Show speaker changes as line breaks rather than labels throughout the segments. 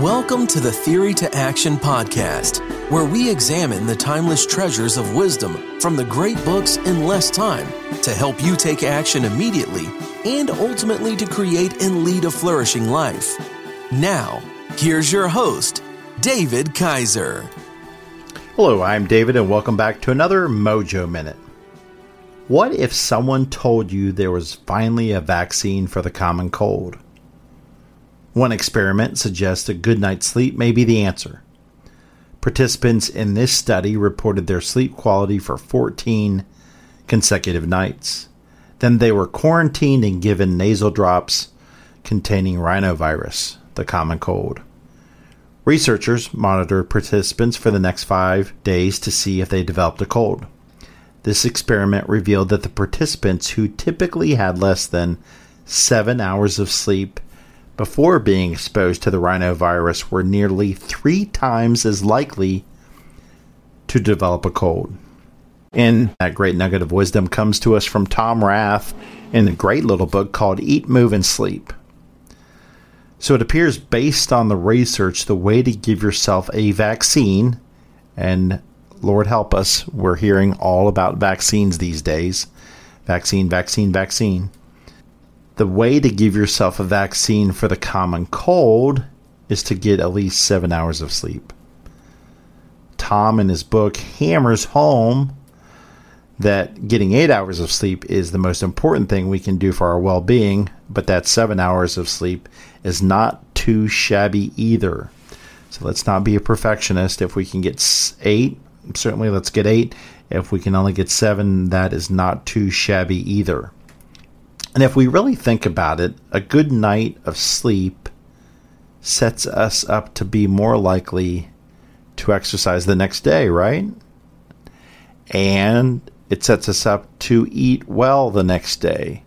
Welcome to the Theory to Action podcast, where we examine the timeless treasures of wisdom from the great books in less time to help you take action immediately and ultimately to create and lead a flourishing life. Now, here's your host, David Kaiser.
Hello, I'm David, and welcome back to another Mojo Minute. What if someone told you there was finally a vaccine for the common cold? One experiment suggests a good night's sleep may be the answer. Participants in this study reported their sleep quality for 14 consecutive nights. Then they were quarantined and given nasal drops containing rhinovirus, the common cold. Researchers monitored participants for the next five days to see if they developed a cold. This experiment revealed that the participants who typically had less than seven hours of sleep before being exposed to the rhinovirus were nearly three times as likely to develop a cold. And that great nugget of wisdom comes to us from Tom Rath in a great little book called Eat, Move, and Sleep. So it appears, based on the research, the way to give yourself a vaccine, and Lord help us, we're hearing all about vaccines these days vaccine, vaccine, vaccine the way to give yourself a vaccine for the common cold is to get at least seven hours of sleep. Tom, in his book, hammers home that getting eight hours of sleep is the most important thing we can do for our well being, but that seven hours of sleep is not too shabby either. So let's not be a perfectionist. If we can get eight, certainly let's get eight. If we can only get seven, that is not too shabby either. And if we really think about it, a good night of sleep sets us up to be more likely to exercise the next day, right? And it sets us up to eat well the next day.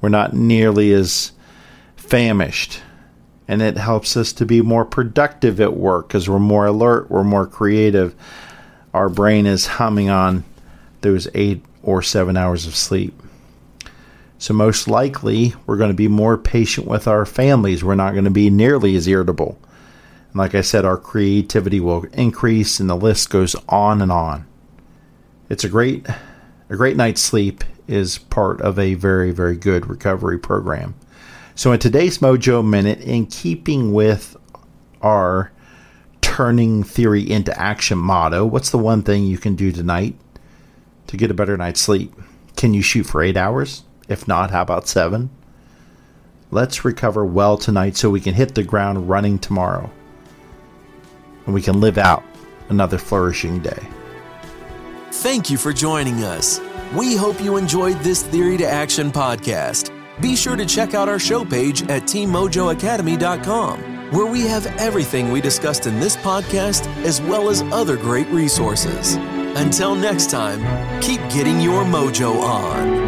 We're not nearly as famished. And it helps us to be more productive at work because we're more alert, we're more creative. Our brain is humming on those eight or seven hours of sleep. So, most likely, we're going to be more patient with our families. We're not going to be nearly as irritable. And like I said, our creativity will increase, and the list goes on and on. It's a great, a great night's sleep is part of a very, very good recovery program. So, in today's Mojo Minute, in keeping with our turning theory into action motto, what's the one thing you can do tonight to get a better night's sleep? Can you shoot for eight hours? If not, how about seven? Let's recover well tonight so we can hit the ground running tomorrow. And we can live out another flourishing day.
Thank you for joining us. We hope you enjoyed this Theory to Action podcast. Be sure to check out our show page at teammojoacademy.com, where we have everything we discussed in this podcast as well as other great resources. Until next time, keep getting your mojo on.